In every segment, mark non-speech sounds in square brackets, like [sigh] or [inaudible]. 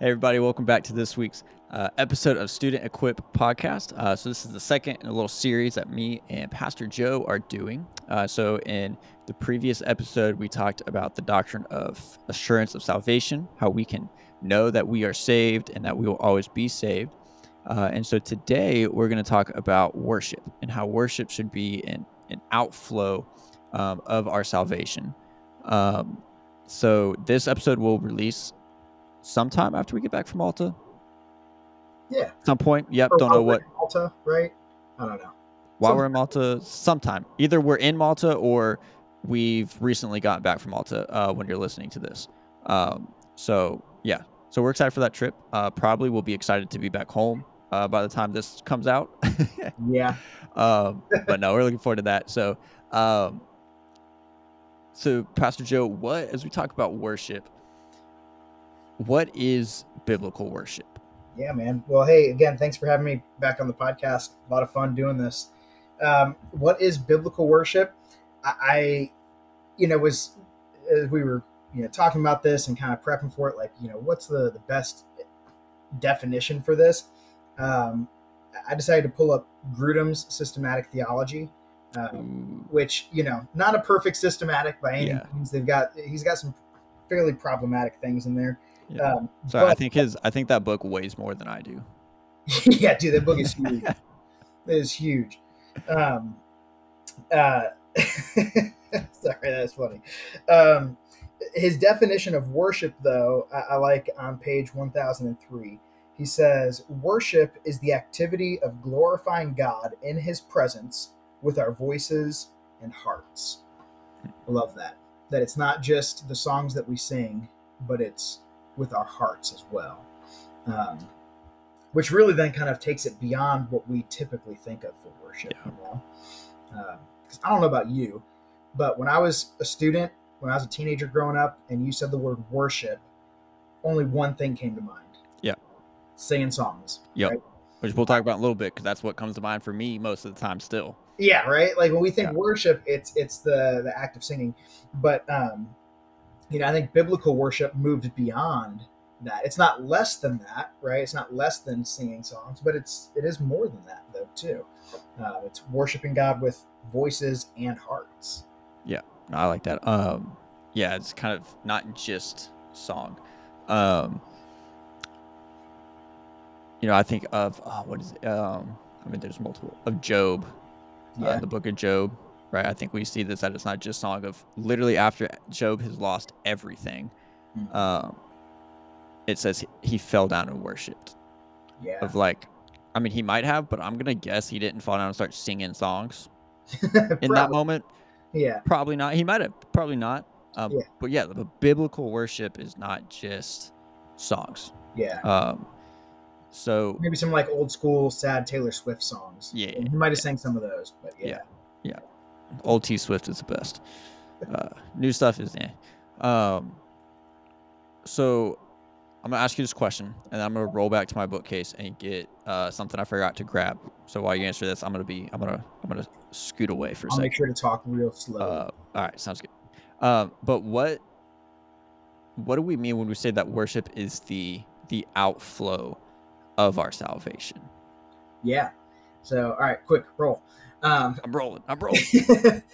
Hey, everybody, welcome back to this week's uh, episode of Student Equip Podcast. Uh, so, this is the second in a little series that me and Pastor Joe are doing. Uh, so, in the previous episode, we talked about the doctrine of assurance of salvation, how we can know that we are saved and that we will always be saved. Uh, and so, today we're going to talk about worship and how worship should be an, an outflow um, of our salvation. Um, so, this episode will release sometime after we get back from Malta. Yeah. Some point. Yep. Or Don't know what. Malta, right? I don't know. While we're in Malta, sometime. Either we're in Malta or we've recently gotten back from Malta uh, when you're listening to this. Um, so yeah. So we're excited for that trip. Uh, probably we'll be excited to be back home uh, by the time this comes out. [laughs] Yeah. um, [laughs] but no, we're looking forward to that. So, um, so Pastor Joe, what as we talk about worship, what is biblical worship? Yeah, man. Well, hey, again, thanks for having me back on the podcast. A lot of fun doing this. Um, what is biblical worship? I, I, you know, was as we were, you know, talking about this and kind of prepping for it, like, you know, what's the the best definition for this? Um, I decided to pull up Grudem's systematic theology, um, which you know, not a perfect systematic by any Yeah. means. They've got he's got some fairly problematic things in there. Yeah. Um, so I think his I think that book weighs more than I do. [laughs] yeah, dude, that book is huge. [laughs] it is huge. Um, uh, [laughs] sorry, that's funny. Um, his definition of worship, though, I, I like on page 1003. He says, Worship is the activity of glorifying God in his presence with our voices and hearts. I love that. That it's not just the songs that we sing, but it's with our hearts as well. Um, which really then kind of takes it beyond what we typically think of for worship. Yeah. You know, because I don't know about you, but when I was a student, when I was a teenager growing up, and you said the word worship, only one thing came to mind. Yeah. singing songs. Yep. right? Which we'll talk about in a little bit because that's what comes to mind for me most of the time. Still, Yeah, right. Like when we think Yeah. worship, it's it's the the act of singing, but um, you know, I think biblical worship moves beyond that. It's not less than that, right? It's not less than singing songs, but it's it is more than that though too. Uh, it's worshiping God with voices and hearts. Yeah, I like that. Um, yeah, it's kind of not just song. Um, you know, I think of oh, what is it? Um, I mean, there's multiple of Job, uh, the book of Job, right? I think we see this that it's not just song of literally after Job has lost everything. Mhm. Um, it says he, fell down and worshipped. yeah. Of like, I mean, he might have, but I'm gonna guess he didn't fall down and start singing songs [laughs] in that moment. yeah, Probably not. He might have. Probably not. Um, Yeah. But yeah, the biblical worship is not just songs. yeah. Um, so Maybe some like old school sad Taylor Swift songs. Yeah, he might have sang some of those, but yeah, Yeah. Old T Swift is the best. Uh, new stuff is eh. Um, so I'm gonna ask you this question, and then I'm gonna roll back to my bookcase and get uh, something I forgot to grab. So while you answer this, I'm gonna be I'm gonna I'm gonna scoot away for a I'll second. make sure to talk real slow. Uh, all right, sounds good. Um, but what what do we mean when we say that worship is the the outflow of our salvation? yeah. So, all right, quick roll. Um, I'm rolling. I'm rolling.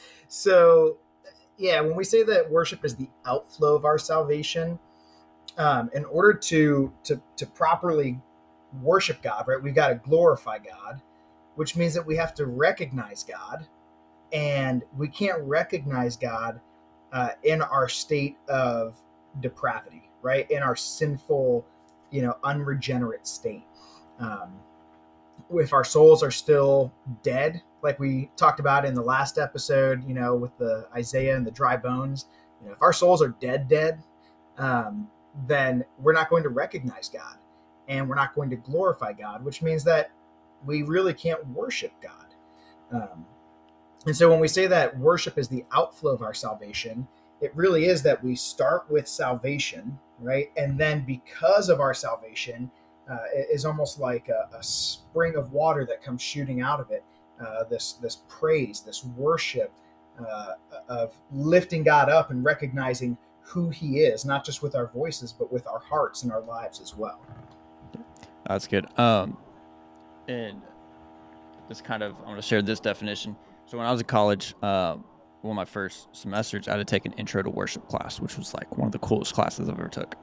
[laughs] so, yeah, when we say that worship is the outflow of our salvation, um, in order to to to properly worship God, right, we've got to glorify God, which means that we have to recognize God, and we can't recognize God uh, in our state of depravity, right, in our sinful, you know, unregenerate state. Um, if our souls are still dead, like we talked about in the last episode, you know, with the Isaiah and the dry bones, you know, if our souls are dead, dead, um, then we're not going to recognize God and we're not going to glorify God, which means that we really can't worship God. Um, and so when we say that worship is the outflow of our salvation, it really is that we start with salvation, right? And then because of our salvation, uh, it is almost like a, a spring of water that comes shooting out of it. Uh, this this praise, this worship uh, of lifting God up and recognizing who He is, not just with our voices, but with our hearts and our lives as well. That's good. Um, and this kind of I'm going to share this definition. So when I was in college, uh, one of my first semesters, I had to take an intro to worship class, which was like one of the coolest classes I've ever took.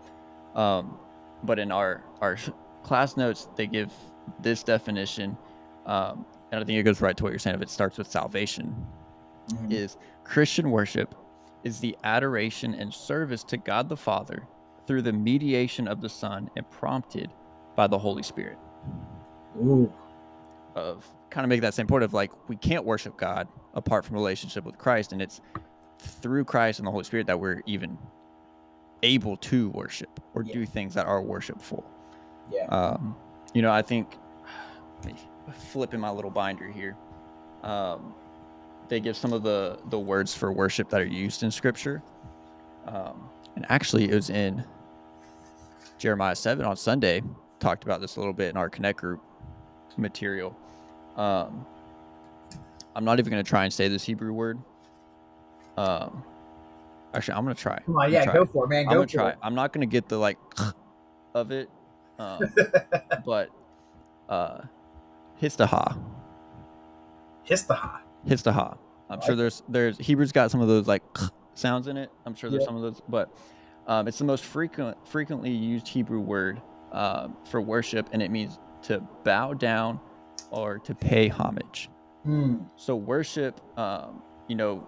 Um, but in our our class notes, they give this definition, um, and I think it goes right to what you're saying. If it starts with salvation, Mhm. is Christian worship is the adoration and service to God the Father through the mediation of the Son and prompted by the Holy Spirit. Ooh, Of kind of make that same point of like we can't worship God apart from relationship with Christ, and it's through Christ and the Holy Spirit that we're even able to worship or Yeah. do things that are worshipful. yeah. Um, you know, I think let me flip in my little binder here. Um, they give some of the the words for worship that are used in Scripture, um, and actually, it was in Jeremiah seven on Sunday. Talked about this a little bit in our Connect group material. Um, I'm not even going to try and say this Hebrew word. Um, actually, I'm going to try. Come on, I'm yeah, go for it, man. I'm Go gonna for try. it. I'm not gonna get the like [laughs] of it, um, [laughs] but uh, histaha, Histaha. histaha. I'm sure there's there's Hebrew's got some of those like sounds in it. I'm sure there's Yeah. some of those, but um, it's the most frequent frequently used Hebrew word um, for worship, and it means to bow down or to pay homage. Hmm. So worship, um, you know,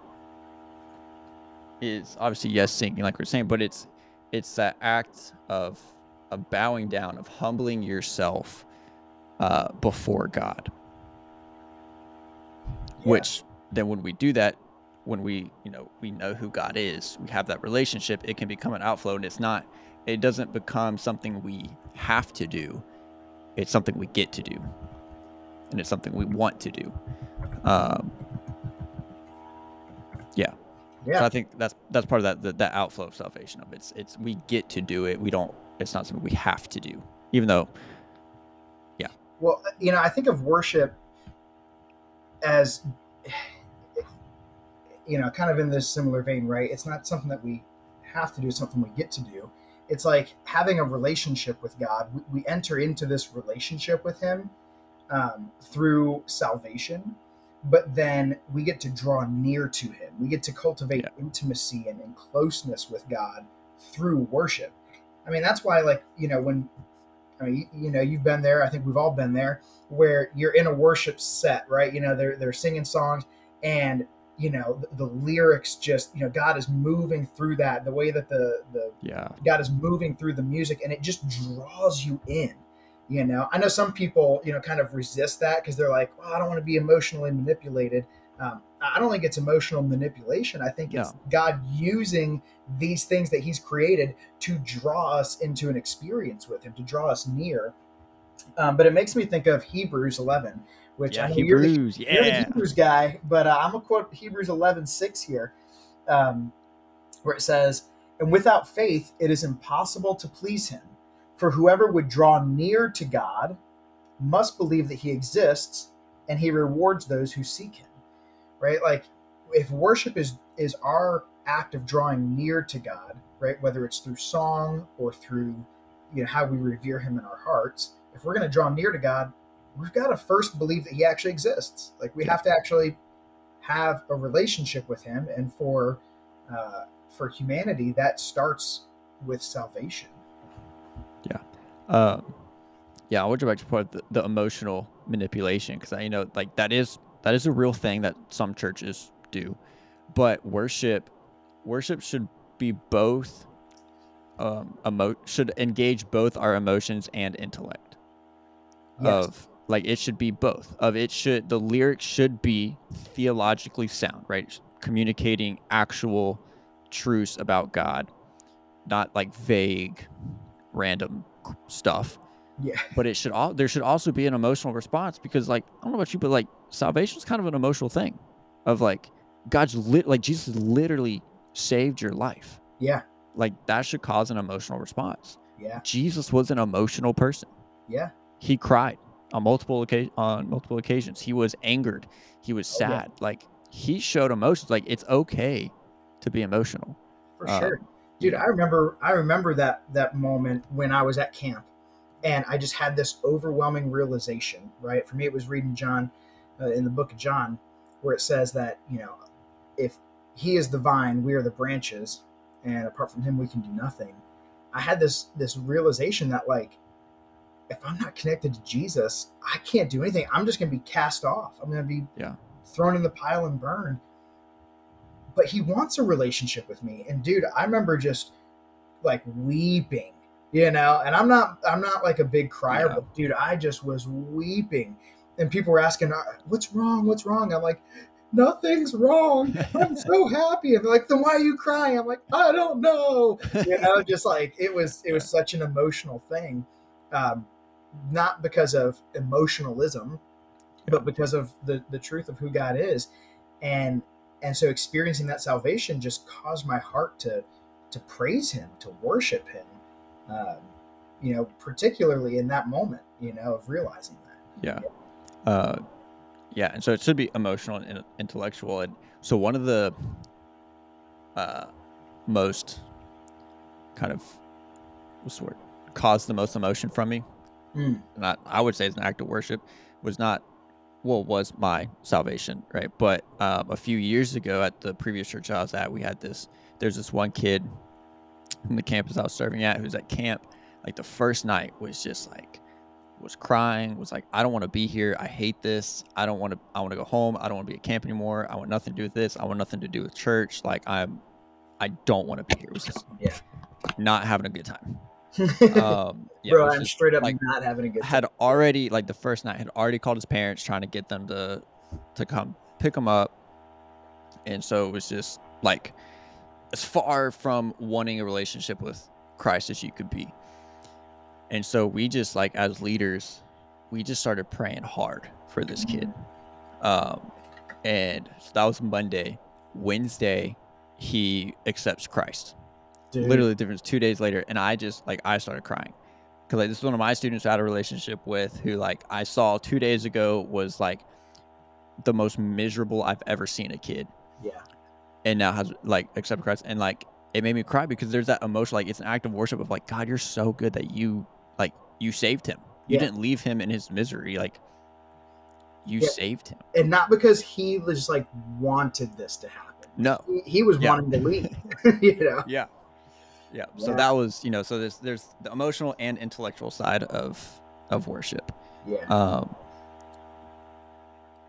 is obviously yes singing like we're saying, but it's it's that act of of bowing down, of humbling yourself uh, before God. Yeah. Which then when we do that, when we you know we know who God is, we have that relationship. It can become an outflow, and it's not. It doesn't become something we have to do. It's something we get to do, and it's something we want to do. Um, yeah. Yeah. So I think that's that's part of that that, that outflow of salvation of it's it's we get to do it. We don't. It's not something we have to do, even though. Well, you know, I think of worship as, you know, kind of in this similar vein, right? It's not something that we have to do, it's something we get to do. It's like having a relationship with God. We, we enter into this relationship with Him um, through salvation, but then we get to draw near to Him. We get to cultivate Yeah. intimacy and, and closeness with God through worship. I mean, that's why, like, you know, when I mean, you, you know, you've been there. I think we've all been there, where you're in a worship set, right? You know, they're they're singing songs, and you know the, the lyrics just, you know, God is moving through that. The way that the the Yeah. God is moving through the music, and it just draws you in. You know, I know some people, you know, kind of resist that because they're like, "Well, I don't want to be emotionally manipulated." Um, I don't think it's emotional manipulation. I think it's No. God using these things that He's created to draw us into an experience with Him, to draw us near. Um, but it makes me think of Hebrews 11, which Yeah. I know you're the, Hebrews. you're the Hebrews guy, but uh, I'm gonna quote Hebrews 11 6 here, um, where it says, And without faith, it is impossible to please him. For whoever would draw near to God must believe that he exists and he rewards those who seek him. Right? Like, if worship is, is our act of drawing near to God, right? Whether it's through song or through you know how we revere him in our hearts, if we're going to draw near to God, we've got to first believe that he actually exists. Like we have to actually have a relationship with him, and for uh, for humanity, that starts with salvation. Yeah. Um, yeah, I would go back to part the, the emotional manipulation because I, you know, like that is that is a real thing that some churches do, but worship, worship should be both, um, emo- should engage both our emotions and intellect. Yes. Of like it should be both. Of it should the lyrics should be theologically sound, right? Communicating actual truths about God, not like vague, random stuff yeah, but it should all there should also be an emotional response because like I don't know about you, but like salvation is kind of an emotional thing, of like God's lit like Jesus literally saved your life. yeah, Like that should cause an emotional response. yeah, Jesus was an emotional person. yeah, He cried on multiple occasions. On multiple occasions, he was angered. He was Oh, yeah. sad. Like he showed emotions. Like it's okay to be emotional. for Uh, sure. dude i remember i remember that that moment when i was at camp and i just had this overwhelming realization right for me it was reading john uh, in the book of john where it says that you know if he is the vine we are the branches and apart from him we can do nothing. I had this this realization that like if i'm not connected to jesus i can't do anything. I'm just going to be cast off. I'm going to be Yeah. thrown in the pile and burned. But he wants a relationship with me. And dude i remember just like weeping you know? And i'm not i'm not like a big crier Yeah. but dude i just was weeping and people were asking "Uh, what's wrong? What's wrong? I'm like nothing's wrong. I'm [laughs] so happy. And they're like then why are you crying? I'm like i don't know. You know [laughs] just like it was it was such an emotional thing um not because of emotionalism but because of the the truth of who god is. And and so experiencing that salvation just caused my heart to to praise him to worship him um, you know particularly in that moment you know of realizing that. Yeah. Uh, yeah, and so it should be emotional and intellectual. And so one of the uh, most kind of what's the word caused the most emotion from me, Mm. not I would say it's an act of worship, was not well was my salvation, right? But um, a few years ago at the previous church I was at, we had this. There's this one kid from the campus I was serving at who's at camp. Like the first night was just like was crying, was like, I don't want to be here. I hate this. I don't want to I want to go home. I don't want to be at camp anymore. I want nothing to do with this. I want nothing to do with church. Like I'm I don't want to be here. It was just Yeah. not having a good time. [laughs] Um yeah, bro i'm just- straight up like, not having a good time had already like the first night had already called his parents trying to get them to to come pick him up and so it was just like as far from wanting a relationship with christ as you could be and so we just like as leaders we just started praying hard for this kid. Um and so that was monday. Wednesday he accepts christ. Dude. literally the difference two days later and i just like i started crying. Because like this is one of my students I had a relationship with who like i saw two days ago was like the most miserable i've ever seen a kid. Yeah. And now has like accepted christ. And like it made me cry because there's that emotion like it's an act of worship of like god you're so good that you like you saved him. You Yeah. didn't leave him in his misery. Like you Yeah. saved him. And not because he was like wanted this to happen. No. He, he was Yeah. wanting to [laughs] leave [laughs] you know? Yeah. Yeah. So that was you know so there's there's the emotional and intellectual side of of worship. Yeah. Um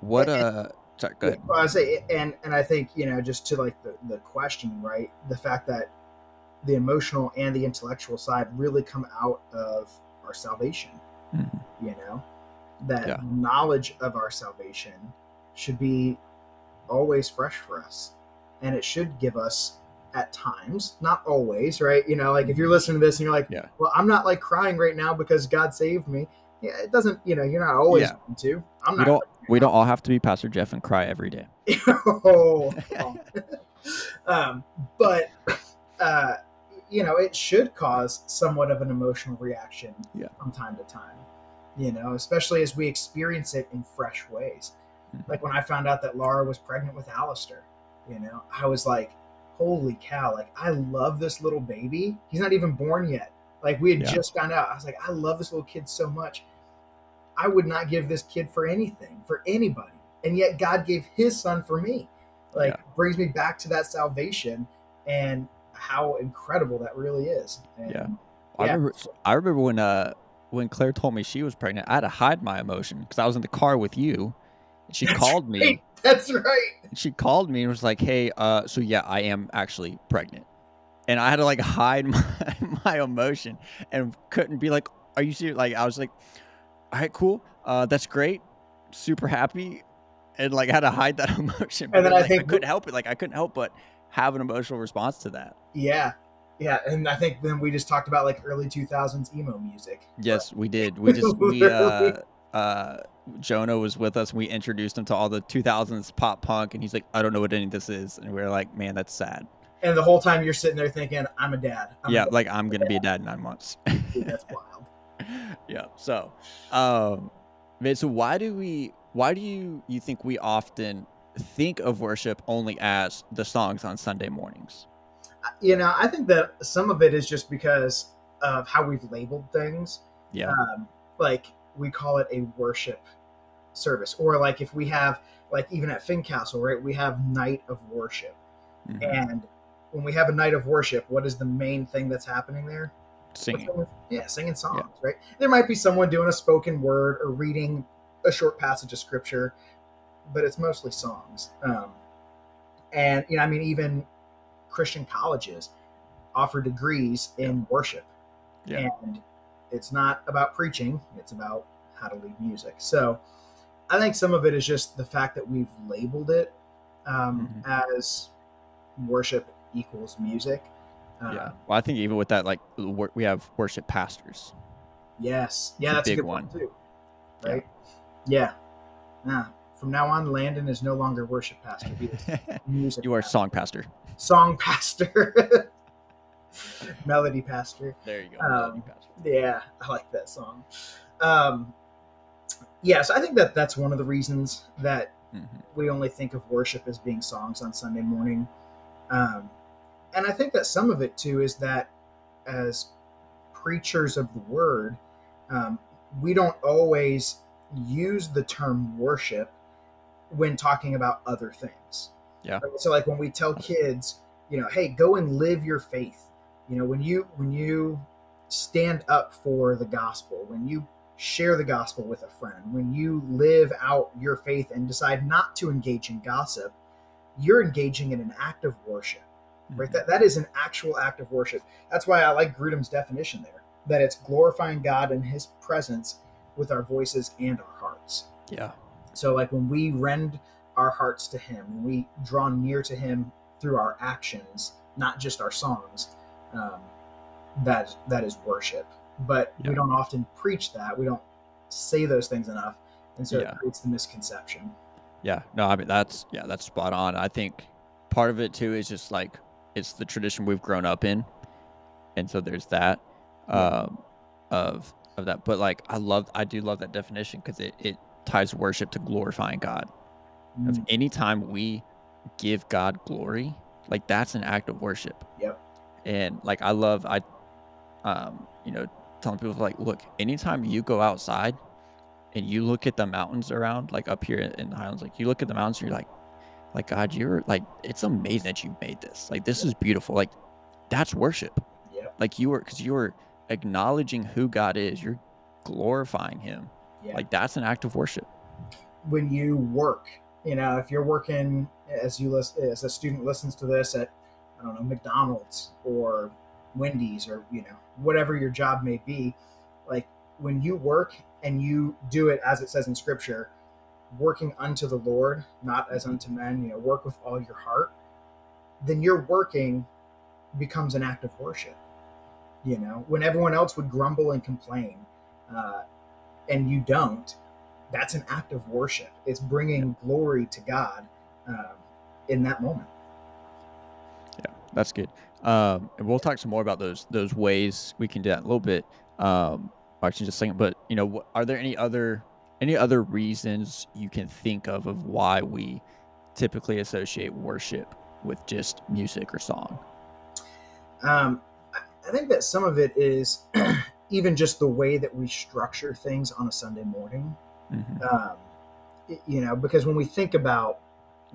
what And- uh sorry go ahead. Well, I say, and and I think you know, just to like the the question, right? The fact that the emotional and the intellectual side really come out of our salvation. Mhm. You know, that Yeah. knowledge of our salvation should be always fresh for us, and it should give us at times, not always, right? You know, like if you're listening to this and you're like, Yeah. well, I'm not like crying right now because God saved me. Yeah, it doesn't. You know, you're not always Yeah. going to. I'm we not. don't we don't all have to be pastor jeff and cry every day [laughs] oh, [laughs] [laughs] um, but uh, you know, it should cause somewhat of an emotional reaction Yeah. from time to time. You know, especially as we experience it in fresh ways. Mhm. Like when I found out that Laura was pregnant with Alistair, you know, I was like, "Holy cow!" Like I love this little baby. He's not even born yet. Like we had Yeah. just found out. I was like, "I love this little kid so much." I would not give this kid for anything, for anybody. And yet God gave his son for me. Like Yeah. brings me back to that salvation and how incredible that really is. And Yeah. I Yeah. remember I remember when uh when Claire told me she was pregnant, I had to hide my emotion because I was in the car with you. And she That's called me. right. That's right. She called me and was like, "Hey, uh, so yeah, I am actually pregnant," and I had to like hide [laughs] my, my emotion and couldn't be like, "Are you serious?" Like I was like, "All right, cool, uh, that's great, super happy," and like I had to hide that [laughs] emotion. And then I like, think- I couldn't help it. Like I couldn't help but have an emotional response to that. Yeah. Yeah. And I think then we just talked about like early 2000s emo music. Yes, [laughs] we did. We just we uh [laughs] uh Jonah was with us. and We introduced him to all the 2000s pop punk, and he's like, "I don't know what any of this is," and we are like, "Man, that's sad." And the whole time you're sitting there thinking, I'm a dad. I'm a yeah, dad. like I'm gonna be a dad in nine months. [laughs] Dude, that's wild. yeah. So, um, man, so why do we? Why do you you think we often think of worship only as the songs on Sunday mornings? you know, I think that some of it is just because of how we've labeled things. Yeah. Um, like we call it a worship service, or like if we have, like even at Fincastle, right, we have night of worship. Mhm. And when we have a night of worship, what is the main thing that's happening there? Singing. Yeah, singing songs, right? There might be someone doing a spoken word or reading a short passage of scripture, but it's mostly songs. Um, and, you know, I mean, even Christian colleges offer degrees in worship. Yeah. And it's not about preaching, it's about how to lead music. So I think some of it is just the fact that we've labeled it um, as worship equals music. Um, Yeah. Well, I think even with that, like we have worship pastors. Yes. Yeah, a that's a big good one. one too. Right? Yeah. Nah. From now on, Landon is no longer worship pastor. He is [laughs] music. you are pastor. song pastor. song pastor, [laughs] melody pastor. There you go. Um, pastor. Yeah, I like that song. Um, yeah, so I think that that's one of the reasons that Mhm. we only think of worship as being songs on Sunday morning. Um, and I think that some of it too is that as preachers of the word, um, we don't always use the term worship when talking about other things. Yeah. So like when we tell kids, you know, hey, go and live your faith. You know, when you when you stand up for the gospel, when you share the gospel with a friend, when you live out your faith and decide not to engage in gossip, you're engaging in an act of worship. Right? Mhm. That that is an actual act of worship. That's why I like Grudem's definition there. That it's glorifying God in his presence with our voices and our hearts. Yeah. So, like when we rend our hearts to Him, when we draw near to Him through our actions, not just our songs, um, that that is worship. But Yeah. we don't often preach that. We don't say those things enough, and so Yeah. it creates the misconception. Yeah, no, I mean that's yeah, that's spot on. I think part of it too is just like it's the tradition we've grown up in, and so there's that um, of of that. But like I love, I do love that definition because it it ties worship to glorifying God. Of Mm, anytime we give God glory, like that's an act of worship. Yep. And like I love, I, um, you know, telling people like, look, anytime you go outside and you look at the mountains around, like up here in the Highlands, like you look at the mountains, and you're like, like God, you're like, it's amazing that you made this. Like this is beautiful. Like that's worship. Yep. Like you were, because you were acknowledging who God is. You're glorifying Him. Yeah. Like that's an act of worship. when you work, you know, if you're working as you listen, as a student listens to this at, I don't know, McDonald's or Wendy's or you know whatever your job may be, like when you work and you do it as it says in Scripture, working unto the Lord, not as unto men. You know, work with all your heart. Then your working becomes an act of worship. You know, when everyone else would grumble and complain, uh, and you don't, that's an act of worship. It's bringing glory to God um, in that moment. Yeah, that's good. Um, and we'll talk some more about those those ways we can do that in a little bit. Um, actually, just a second. But you know, are there any other any other reasons you can think of of why we typically associate worship with just music or song? Um, I- I think that some of it is [clears throat] even just the way that we structure things on a Sunday morning. Mhm. Um, you know, because when we think about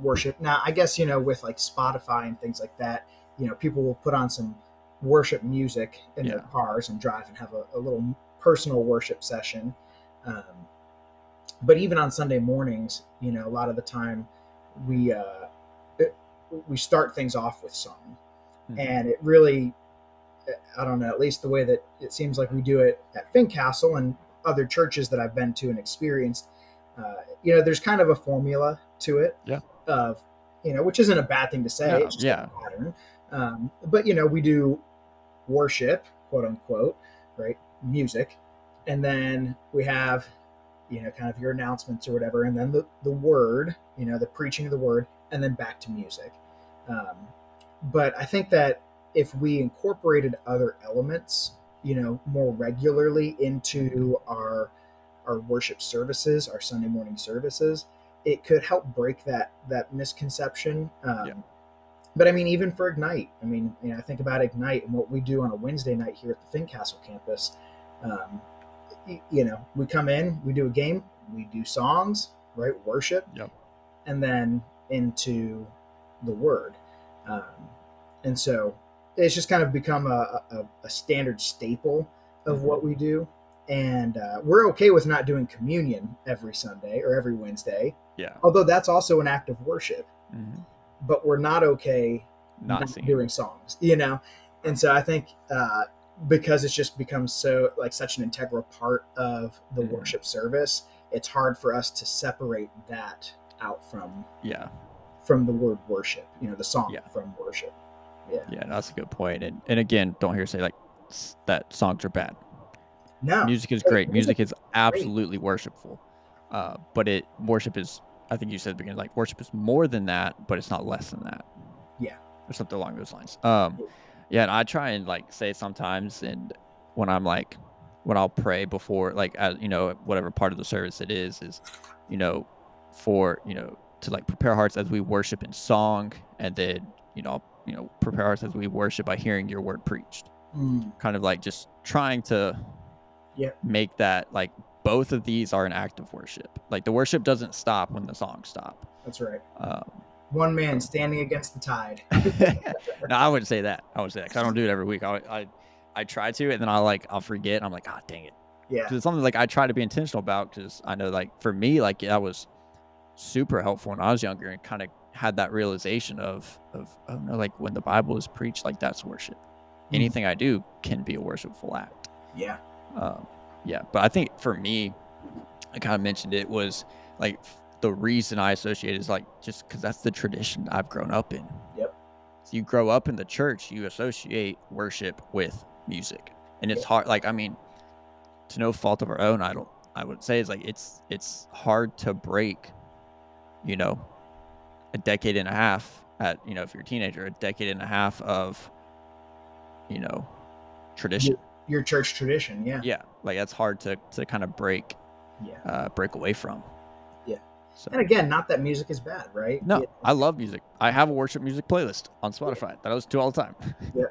worship, now I guess you know with like Spotify and things like that, you know, people will put on some worship music in their cars and drive and have a, a little personal worship session. Um, but even on Sunday mornings, you know, a lot of the time we uh, it, we start things off with song, Mhm. and it really, I don't know, at least the way that it seems like we do it at Fincastle and other churches that I've been to and experienced. Uh, you know, there's kind of a formula to it. Yeah. Of, you know, which isn't a bad thing to say. No, it's just yeah. a pattern. Um, but you know, we do worship, quote unquote, right? Music, and then we have, you know, kind of your announcements or whatever, and then the the word, you know, the preaching of the word, and then back to music. Um, but I think that if we incorporated other elements, you know, more regularly into our our worship services, our Sunday morning services, it could help break that that misconception. Um, Yeah. but I mean, even for Ignite, I mean, you know, I think about Ignite and what we do on a Wednesday night here at the Fincastle campus. Um, you know, we come in, we do a game, we do songs, right? Worship, Yep. and then into the Word. Um, and so it's just kind of become a, a, a standard staple of Mhm. what we do. And uh, we're okay with not doing communion every Sunday or every Wednesday, Yeah. although that's also an act of worship. Mhm. But we're not okay Not not doing songs, you know. And so I think uh, because it's just become so like such an integral part of the Mhm. worship service, it's hard for us to separate that out from Yeah. from the word worship, you know, the song Yeah. from worship. Yeah. That's a good point. And and again, don't hear say like that songs are bad. No, Music is great. music Music is absolutely worshipful. Uh, but it worship is I think you said at the beginning like worship is more than that, but it's not less than that. Yeah. Or something along those lines. Um yeah, and I try and like say sometimes and when I'm like when I'll pray before like as you know, whatever part of the service it is, is, you know, for, you know, to like prepare hearts as we worship in song and then, you know, you know, prepare hearts as we worship by hearing your word preached Mm, kind of like just trying to Yep. make that like both of these are an act of worship. Like the worship doesn't stop when the songs stop. that's right. Um, One man standing against the tide. [laughs] no, I wouldn't say that. I would say that 'cause I don't do it every week. I, I I try to, and then I like I'll forget. I'm like, God dang it, Yeah, because it's something like I try to be intentional about. Because I know like for me, like that was super helpful when I was younger and kind of had that realization of of oh no, like when the Bible is preached, like that's worship. Mhm. Anything I do can be a worshipful act. yeah, um, yeah but i think for me i kind of mentioned it was like the reason i associate is like just because that's the tradition i've grown up in Yep. so you grow up in the church you associate worship with music and it's hard like i mean to no fault of our own i don't i would say is like it's it's hard to break you know a decade and a half at you know if you're a teenager a decade and a half of you know tradition your church tradition. Yeah, yeah like that's hard to to kind of break yeah. uh break away from Yeah. so And again, not that music is bad, right? no It- i love music i have a worship music playlist on spotify that i listen to all the time [laughs] Yeah.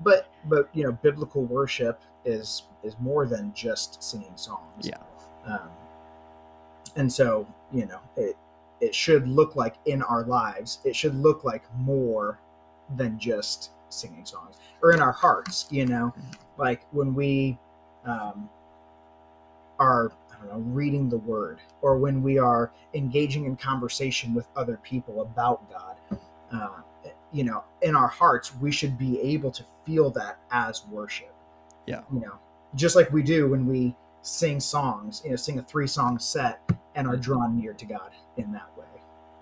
but but you know biblical worship is is more than just singing songs Yeah. um, and so you know it it should look like in our lives it should look like more than just singing songs or in our hearts you know like when we um, are i don't know reading the word or when we are engaging in conversation with other people about god uh, you know, in our hearts, we should be able to feel that as worship. Yeah. You know, just like we do when we sing songs, you know, sing a three song set and are Mhm. drawn near to God in that way.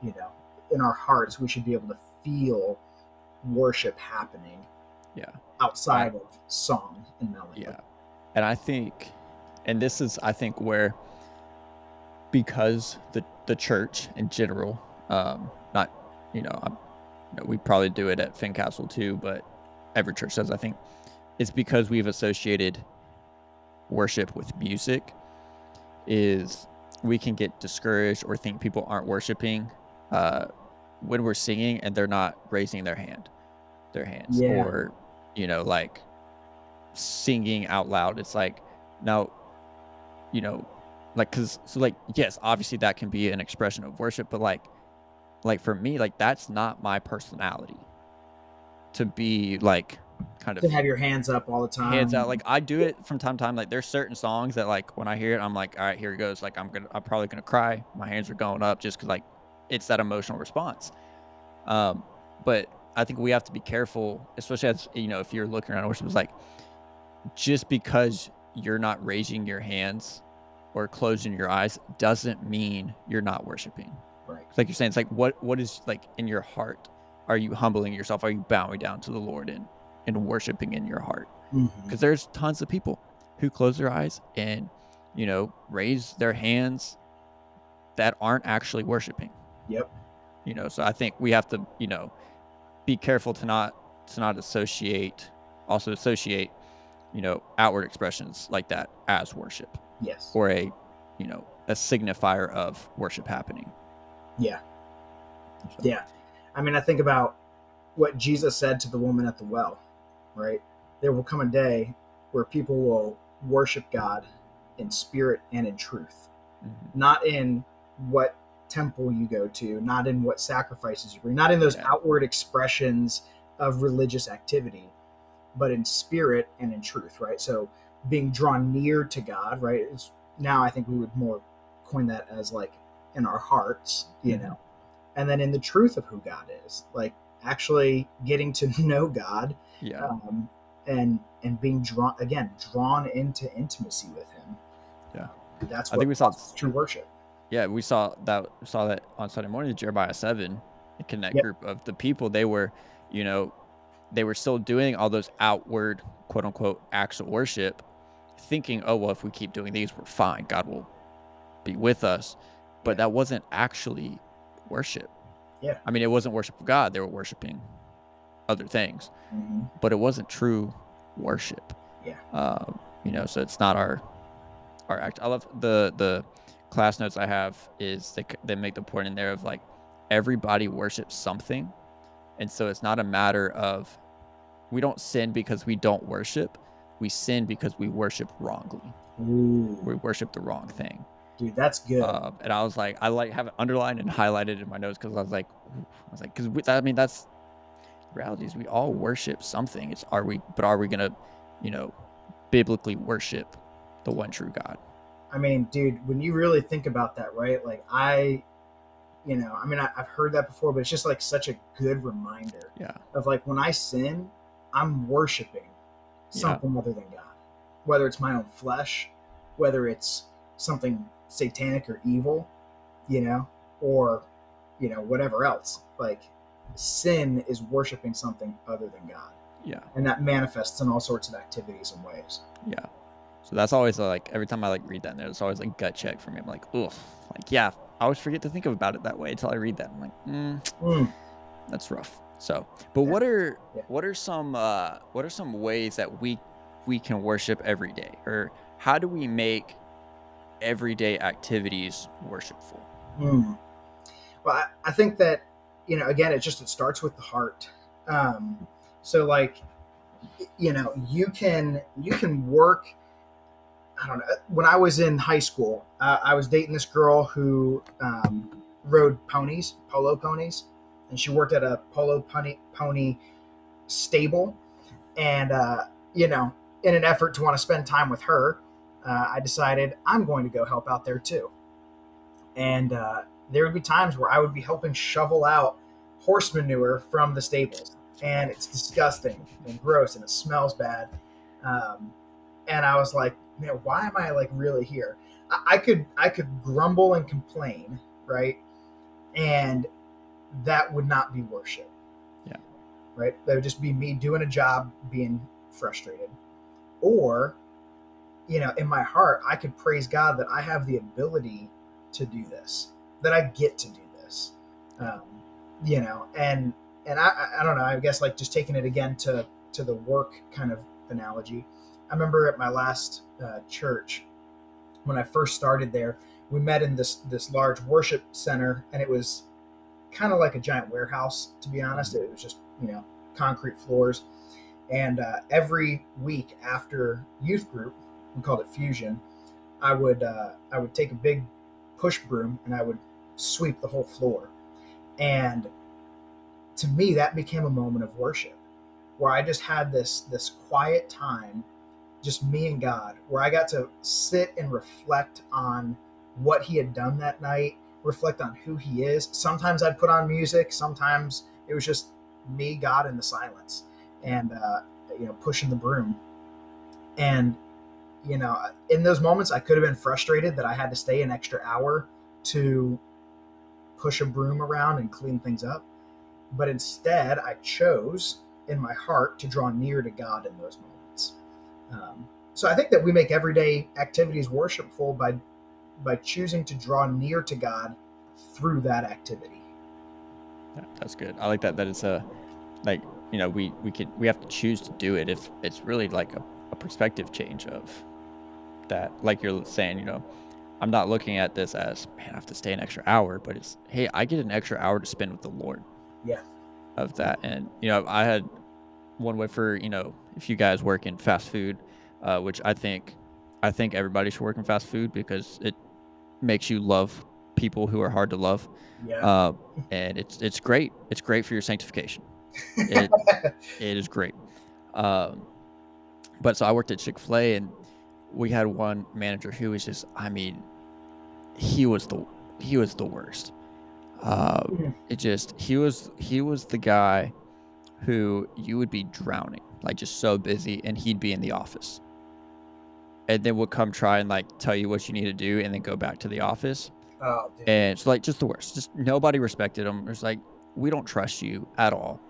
You know, in our hearts, we should be able to feel worship happening yeah outside of song and melody. yeah and i think and this is i think where because the the church in general um not you know i'm you know, we probably do it at fincastle too but every church does i think it's because we've associated worship with music is we can get discouraged or think people aren't worshiping uh, when we're singing and they're not raising their hand their hands Yeah. or you know like singing out loud it's like now you know like because so like yes obviously that can be an expression of worship but like like for me like that's not my personality to be like kind of To have your hands up all the time. hands out. Like I do it from time to time. Like there's certain songs that like when I hear it, I'm like, all right, here it goes. Like I'm gonna, I'm probably gonna cry. My hands are going up just because like it's that emotional response. Um, but I think we have to be careful, especially as you know, if you're looking around worship, it's like just because you're not raising your hands or closing your eyes doesn't mean you're not worshiping. right. It's like you're saying, it's like what what is like in your heart? Are you humbling yourself? Are you bowing down to the Lord and and worshiping in your heart? Mm-hmm. Because there's tons of people who close their eyes and you know raise their hands that aren't actually worshiping Yep. you know so i think we have to you know be careful to not to not associate also associate you know outward expressions like that as worship Yes. or a you know a signifier of worship happening Yeah. So, Yeah. I mean, I think about what Jesus said to the woman at the well, right? There will come a day where people will worship God in spirit and in truth, Mhm. not in what temple you go to, not in what sacrifices you bring, not in those Yeah. outward expressions of religious activity, but in spirit and in truth, right? So being drawn near to God, right? Is now I think we would more coin that as like in our hearts, you Mhm. know, and then in the truth of who God is, like actually getting to [laughs] know God Yeah. um, and and being drawn again drawn into intimacy with Him. Yeah. that's I think we saw- true worship. Yeah, we saw that saw that on Sunday morning, Jeremiah seven, in Connect Yep. group of the people. They were, you know, they were still doing all those outward quote unquote acts of worship, thinking, oh well, if we keep doing these, we're fine. God will be with us. But that wasn't actually worship. Yeah. I mean, it wasn't worship of God. They were worshiping other things, Mhm. but it wasn't true worship. Yeah. Um, you know, so it's not our our act. I love the the class notes I have is they they make the point in there of like everybody worships something, and so it's not a matter of we don't sin because we don't worship. We sin because we worship wrongly. Ooh, We worship the wrong thing. Dude, that's good. Um, and I was like, I like have it underlined and highlighted in my notes because I was like, I was like, because I mean that's reality is we all worship something. It's are we, but are we gonna, you know, biblically worship the one true God? I mean, dude, when you really think about that, right? Like I, you know, I mean, I, I've heard that before, but it's just like such a good reminder Yeah, of like when I sin, I'm worshiping Yeah. something other than God, whether it's my own flesh, whether it's something satanic or evil, you know, or you know whatever else. Like sin is worshiping something other than God, yeah, and that manifests in all sorts of activities and ways. yeah. So that's always uh, like every time I like read that, in there, it's always like gut check for me. I'm like, ugh, like yeah, I always forget to think about it that way until I read that. I'm like, mm, Mm. that's rough. So, but Yeah. what are Yeah. what are some uh, what are some ways that we we can worship every day, or how do we make everyday activities worshipful? Hmm. Well, I, I think that you know, again, it just it starts with the heart. Um, so, like, you know, you can you can work. I don't know. When I was in high school, uh, I was dating this girl who um, rode ponies, polo ponies, and she worked at a polo pony pony stable. And uh, you know, in an effort to want to spend time with her, uh, I decided I'm going to go help out there too and uh, there would be times where I would be helping shovel out horse manure from the stables, and it's disgusting and gross, and it smells bad. Um, and I was like, man, why am I like really here? I, I could I could grumble and complain, right? And that would not be worship. Yeah. Right. That would just be me doing a job, being frustrated, or you know, in my heart, I could praise God that I have the ability to do this, that I get to do this, um, you know, and and I, I- don't know. I guess like just taking it again to to the work kind of analogy. I remember at my last uh, church when I first started there, we met in this this large worship center, and it was kind of like a giant warehouse. To be honest, it was just you know concrete floors, and uh, every week after youth group, we called it fusion. I would uh, I would take a big push broom and I would sweep the whole floor. And to me, that became a moment of worship where I just had this this quiet time, just me and God, where I got to sit and reflect on what He had done that night, reflect on who He is. Sometimes I'd put on music, sometimes it was just me, God, in the silence, and uh, you know, pushing the broom. And you know, in those moments, I could have been frustrated that I had to stay an extra hour to push a broom around and clean things up. But instead, I chose in my heart to draw near to God in those moments. Um, so I think that we make everyday activities worshipful by by choosing to draw near to God through that activity. Yeah, that's good. I like that. That it's a like you know we we could we have to choose to do it if it's really like a, a perspective change of that. Like you're saying, you know, I'm not looking at this as man I have to stay an extra hour, but it's hey I get an extra hour to spend with the Lord. Yeah. of that. And you know, I had one way for you know if you guys work in fast food, uh, which I think I think everybody should work in fast food because it makes you love people who are hard to love. Yeah. Uh, and it's it's great. It's great for your sanctification. It, [laughs] it is great. Um, but so I worked at Chick Fil A, and we had one manager who was just, I mean, he was the he was the worst. Uh, Mhm. it just he was he was the guy who you would be drowning, like just so busy, and he'd be in the office, and then would come try and like tell you what you need to do, and then go back to the office. oh. And it's like just the worst. Just nobody respected him. It's like we don't trust you at all.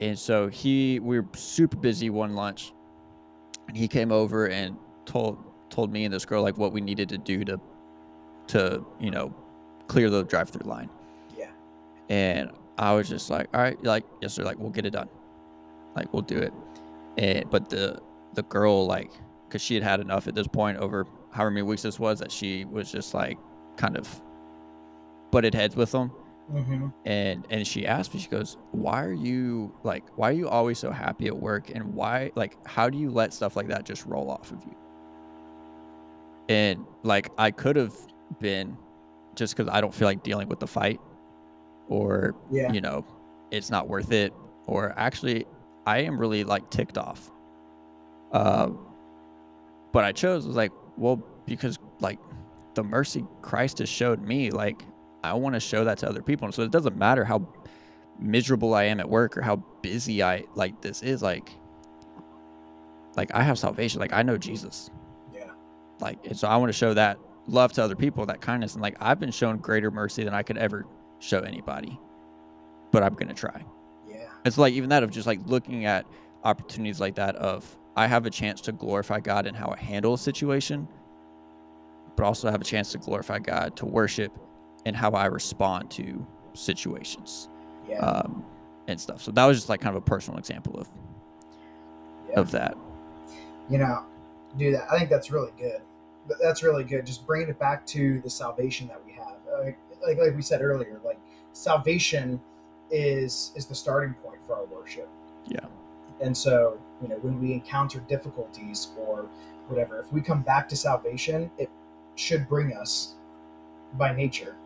And so he we were super busy one lunch and he came over and told told me and this girl like what we needed to do to to, you know, clear the drive through line. Yeah. And I was just like, all right, like, yes, sir, like we'll get it done. Like we'll do it. And but the the girl like because she had had enough at this point over however many weeks this was that she was just like kind of butted heads with them hmm and and she asked me she goes why are you like why are you always so happy at work and why like how do you let stuff like that just roll off of you and like i could have been just because i don't feel like dealing with the fight or Yeah. you know it's not worth it or actually i am really like ticked off uh, but i chose was like well because like the mercy christ has showed me like i want to show that to other people and so it doesn't matter how miserable i am at work or how busy i like this is like like i have salvation like i know jesus. Like and so i want to show that love to other people that kindness and like i've been shown greater mercy than i could ever show anybody but i'm gonna try Yeah. it's like even that of just like looking at opportunities like that of I have a chance to glorify God in how I handle a situation, but also have a chance to glorify God to worship and how I respond to situations Yeah. um, and stuff. So that was just like kind of a personal example of yeah. of that. you know, do that. I think that's really good. Th- That's really good. Just bringing it back to the salvation that we have. Like, like, like we said earlier, like salvation is is the starting point for our worship. Yeah. And so, you know, when we encounter difficulties or whatever, if we come back to salvation, it should bring us by nature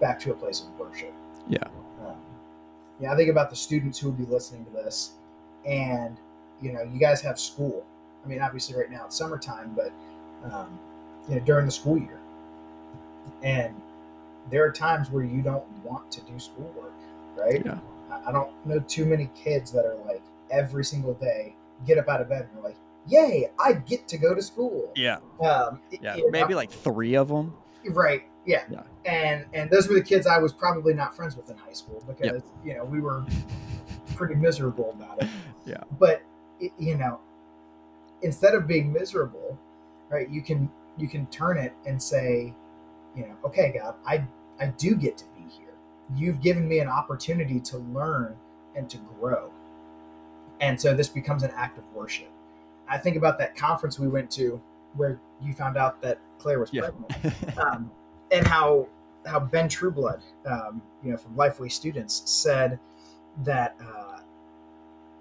back to a place of worship. Yeah. Um, yeah, I think about the students who will be listening to this, and you know, you guys have school. I mean, obviously, right now it's summertime, but um, you know, during the school year, and there are times where you don't want to do schoolwork, right? Yeah. I- don't know too many kids that are like every single day get up out of bed and they're like, "Yay, I get to go to school." Yeah. Um, Yeah. you know, Maybe like three of them. Right. Yeah. Yeah. And and those were the kids I was probably not friends with in high school because you know we were pretty miserable about it. [laughs] Yeah. But you know, instead of being miserable, right, you can you can turn it and say, you know, okay, God, I I do get to be here. You've given me an opportunity to learn and to grow. And so this becomes an act of worship. I think about that conference we went to where you found out that Claire was Yeah. pregnant um, and how how Ben Trueblood, um, you know, from Lifeway Students, said that uh,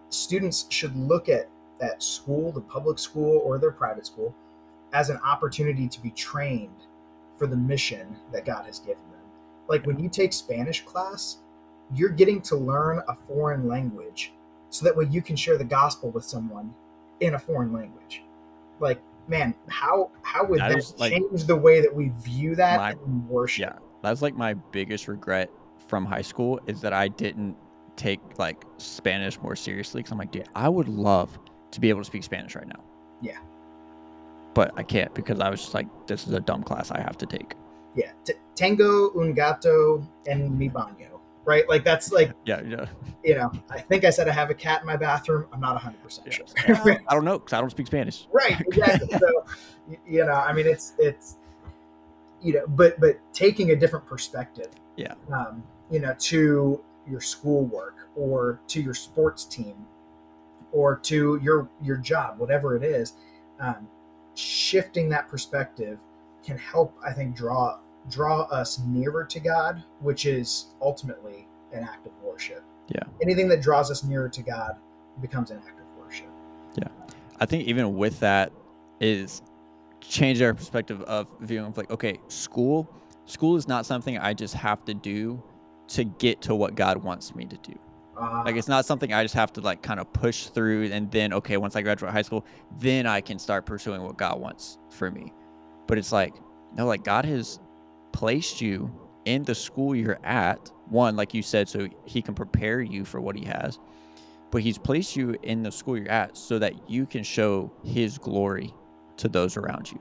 students should look at at school, the public school or their private school, as an opportunity to be trained for the mission that God has given them. Like when you take Spanish class, you're getting to learn a foreign language, so that way you can share the gospel with someone in a foreign language. Like, man, how how would That that, like, change the way that we view that my- and worship? Yeah, that's like my biggest regret from high school is that I didn't take like Spanish more seriously. Because I'm like, dude, I would love to be able to speak Spanish right now. Yeah. But I can't because I was just like, this is a dumb class I have to take. Yeah, T- Tango, Ungato, and en baño. Right? Like that's like Yeah, yeah. you know. I think I said I have a cat in my bathroom. I'm not 100 percent sure. [laughs] Well, I don't know because I don't speak Spanish. right exactly so you know i mean it's it's you know but but taking a different perspective Yeah. um you know to your schoolwork or to your sports team or to your your job whatever it is um shifting that perspective can help i think draw draw us nearer to god which is ultimately an act of worship Yeah. Anything that draws us nearer to God becomes an act of worship. Yeah. I think even with that is change our perspective of viewing of like, okay, school, school is not something I just have to do to get to what God wants me to do. Uh, Like it's not something I just have to like kind of push through and then okay, once I graduate high school, then I can start pursuing what God wants for me. But it's like no, like God has placed you in the school you're at. One, like you said, so he can prepare you for what he has. But he's placed you in the school you're at so that you can show his glory to those around you.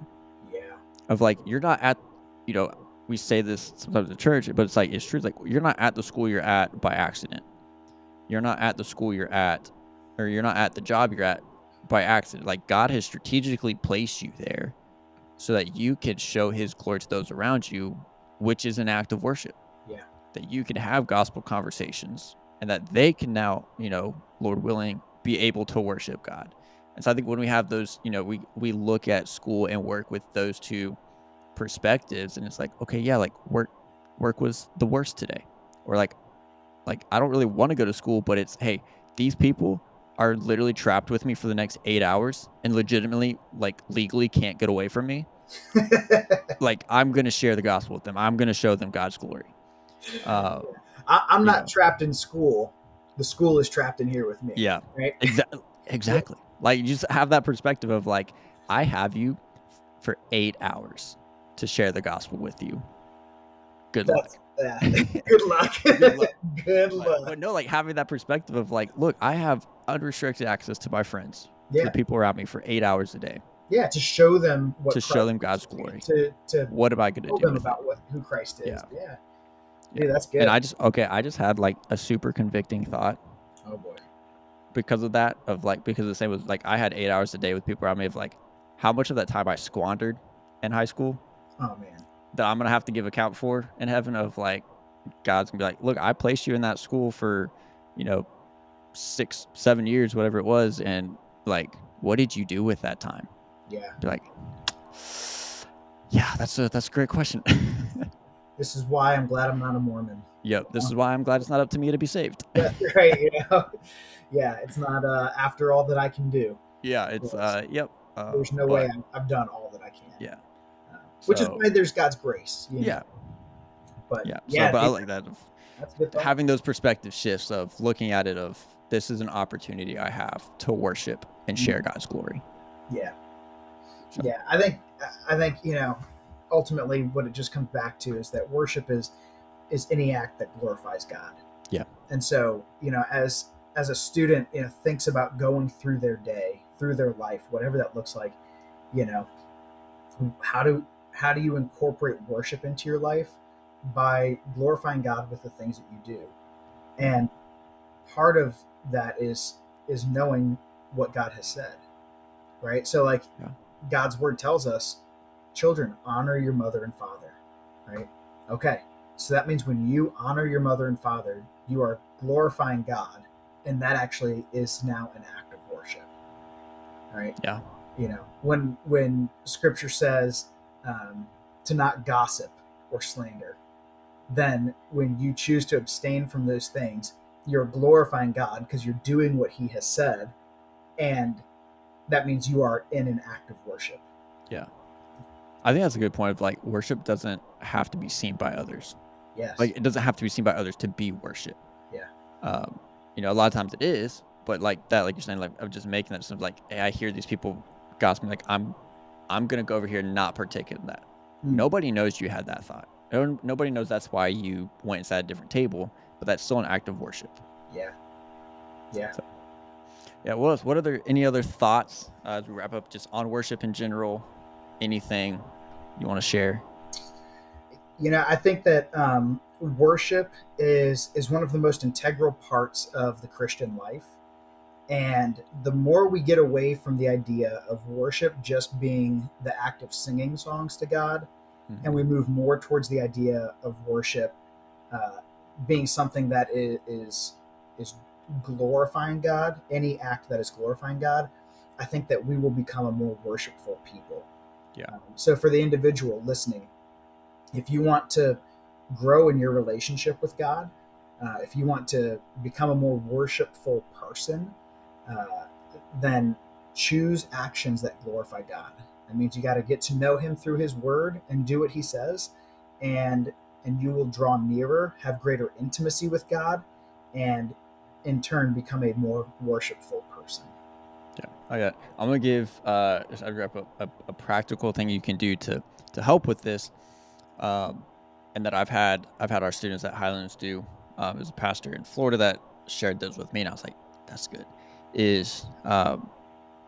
yeah. Of like you're not at you know, we say this sometimes in church, but it's like it's true. Like you're not at the school you're at by accident. You're not at the school you're at, or you're not at the job you're at by accident. Like God has strategically placed you there so that you can show his glory to those around you, which is an act of worship. Yeah. That you can have gospel conversations and that they can now, you know, Lord willing, be able to worship God. And so I think when we have those, you know, we we look at school and work with those two perspectives and it's like, okay, yeah, like work work was the worst today. Or like like I don't really want to go to school, but it's hey, these people are literally trapped with me for the next 8 hours and legitimately like legally can't get away from me. [laughs] Like I'm going to share the gospel with them. I'm going to show them God's glory. Uh I, I'm not Yeah. trapped in school. The school is trapped in here with me. yeah. Right. Exactly. Exactly. Like you just have that perspective of like, I have you for eight hours to share the gospel with you. Good luck. Yeah. [laughs] Good luck. Good luck. [laughs] Good But, luck. but no, like having that perspective of like, look, I have unrestricted access to my friends, to Yeah. the people around me for eight hours a day Yeah. To show them what to show them God's glory. To to What am I going to do? them about what who Christ is. Yeah. Yeah. Yeah. Dude, that's good. And I just okay, I just had like a super convicting thought oh boy. because of that. Of like because the same was like I had eight hours a day with people around me of like how much of that time I squandered in high school Oh man. That I'm gonna have to give account for in heaven of like God's gonna be like, look, I placed you in that school for, you know, six, seven years, whatever it was, and like, what did you do with that time? Yeah. Be like, [sighs] yeah, that's a that's a great question. [laughs] This is why I'm glad I'm not a Mormon. yep, this is why I'm glad it's not up to me to be saved. [laughs] Yeah, [laughs] right. You know. Yeah. It's not uh, after all that I can do. yeah, it's uh, yep. Uh, There's no but- way I'm, I've done all that I can. Yeah. Which is why there's God's grace. you know. Yeah, But yeah. yeah. so, but I like that. Of, that's a good thought. having those perspective shifts of looking at it of this is an opportunity I have to worship and mm-hmm. share God's glory. Yeah. So- Yeah, I think I think you know, ultimately what it just comes back to is that worship is is any act that glorifies God. Yeah. And so, you know, as as a student, you know, thinks about going through their day, through their life, whatever that looks like, you know, how do how do you incorporate worship into your life by glorifying God with the things that you do? And part of that is is knowing what God has said. Right? So like Yeah. God's word tells us, children, honor your mother and father. Right? Okay. So that means when you honor your mother and father, you are glorifying God, and that actually is now an act of worship. Right? Yeah. You know, when when scripture says um, to not gossip or slander, then when you choose to abstain from those things, you're glorifying God because you're doing what He has said, and that means you are in an act of worship. Yeah, I think that's a good point of like worship doesn't have to be seen by others. Yes. Like it doesn't have to be seen by others to be worship. Yeah. Um, you know, a lot of times it is, but like that, like you're saying, like of just making that sort of like, hey, I hear these people gossiping, like I'm, I'm gonna go over here and not partake in that. Mm. Nobody knows you had that thought. No, nobody knows that's why you went inside a different table, but that's still an act of worship. yeah. Yeah. Yeah. What else? What are there? Any other thoughts uh, as we wrap up, just on worship in general? Anything you want to share? you know i think that um, worship is is one of the most integral parts of the christian life and the more we get away from the idea of worship just being the act of singing songs to god Mhm. and we move more towards the idea of worship uh, being something that is, is is glorifying god any act that is glorifying god i think that we will become a more worshipful people Yeah. um, so for the individual listening if you want to grow in your relationship with God, Uh, if you want to become a more worshipful person, uh, then choose actions that glorify God. That means you got to get to know Him through His Word and do what He says, and and you will draw nearer, have greater intimacy with God, and in turn become a more worshipful person. Yeah, I got. I'm gonna give uh, I wrap up a, a, practical thing you can do to to help with this, um, and that I've had I've had our students at Highlands do. Um, there's a pastor in Florida that shared those with me, and I was like, that's good. Is um,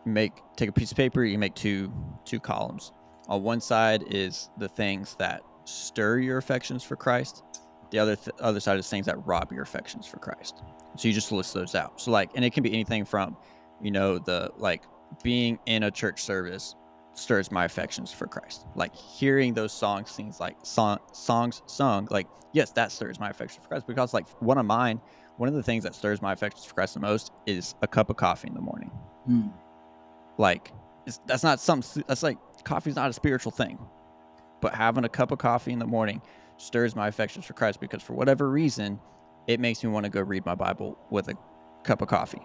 make take a piece of paper, you make two two columns. On one side is the things that stir your affections for Christ. The other th- other side is things that rob your affections for Christ. So you just list those out. So like, and it can be anything from, you know, the like being in a church service stirs my affections for Christ. Like hearing those songs, things like song, songs sung, like yes, that stirs my affections for Christ. Because like one of mine, one of the things that stirs my affections for Christ the most is a cup of coffee in the morning. Mm. Like that's not some. That's like coffee's not a spiritual thing, but having a cup of coffee in the morning stirs my affections for Christ because for whatever reason, it makes me want to go read my Bible with a cup of coffee.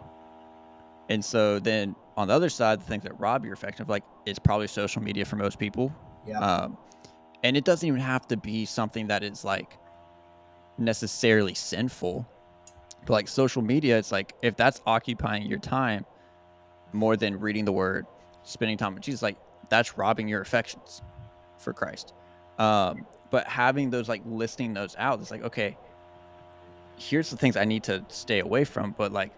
And so then on the other side, the things that rob your affection of like it's probably social media for most people. Yeah. Um, and it doesn't even have to be something that is like necessarily sinful. But like social media, it's like if that's occupying your time more than reading the word, spending time with Jesus, like that's robbing your affections for Christ. Um, but having those like listing those out, it's like, okay, here's the things I need to stay away from, but like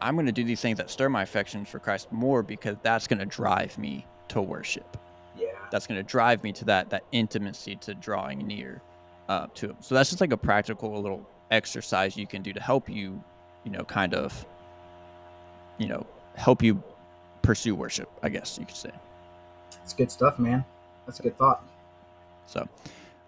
I'm going to do these things that stir my affections for Christ more because that's going to drive me to worship. Yeah. That's going to drive me to that that intimacy to drawing near uh, to him. So that's just like a practical little exercise you can do to help you, you know, kind of, you know, help you pursue worship. I guess you could say. It's good stuff, man. That's a good thought. So,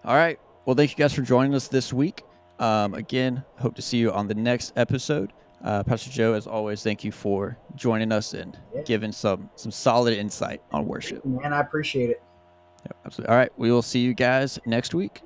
all right. Well, thank you guys for joining us this week. Um, again, hope to see you on the next episode. Uh, Pastor Joe, as always, thank you for joining us and yeah. giving some some solid insight on worship. Man, I appreciate it. Yep, absolutely. All right, we will see you guys next week.